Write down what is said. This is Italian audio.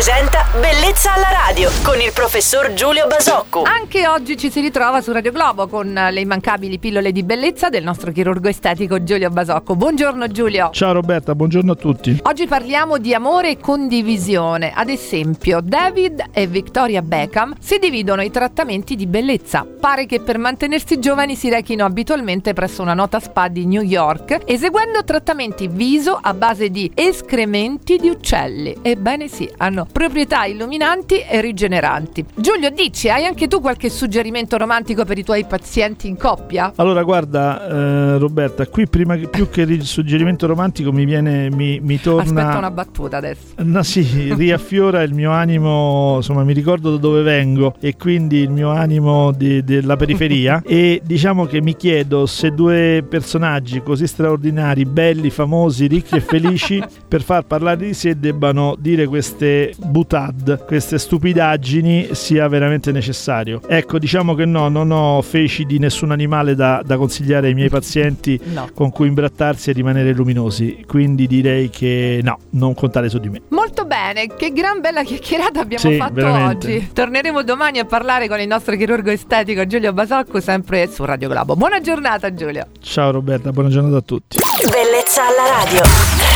presenta Bellezza alla radio con il professor Giulio Basocco. Anche oggi ci si ritrova su Radio Globo con le immancabili pillole di bellezza del nostro chirurgo estetico Giulio Basocco. Buongiorno Giulio. Ciao Roberta, buongiorno a tutti. Oggi parliamo di amore e condivisione. Ad esempio, David e Victoria Beckham si dividono i trattamenti di bellezza. Pare che per mantenersi giovani si rechino abitualmente presso una nota spa di New York, eseguendo trattamenti viso a base di escrementi di uccelli. Ebbene sì, hanno proprietà illuminanti e rigeneranti. Giulio, dici, hai anche tu qualche suggerimento romantico per i tuoi pazienti in coppia? Allora, guarda, eh, Roberta, qui prima che, più che il suggerimento romantico mi viene, mi, mi torna... Aspetta una battuta adesso. No, sì, riaffiora il mio animo, insomma, mi ricordo da dove vengo e quindi il mio animo di, della periferia e diciamo che mi chiedo se due personaggi così straordinari, belli, famosi, ricchi e felici, per far parlare di sé debbano dire queste butad, queste stupidaggini, sia veramente necessario. Ecco, diciamo che no, non ho feci di nessun animale da, da consigliare ai miei pazienti No. con cui imbrattarsi e rimanere luminosi, quindi direi che no, non contare su di me. Molto bene, che gran bella chiacchierata abbiamo Sì, fatto veramente. oggi. Torneremo domani a parlare con il nostro chirurgo estetico Giulio Basocco, sempre su Radio Globo. Buona giornata Giulio. Ciao Roberta, buona giornata a tutti. Bellezza alla radio.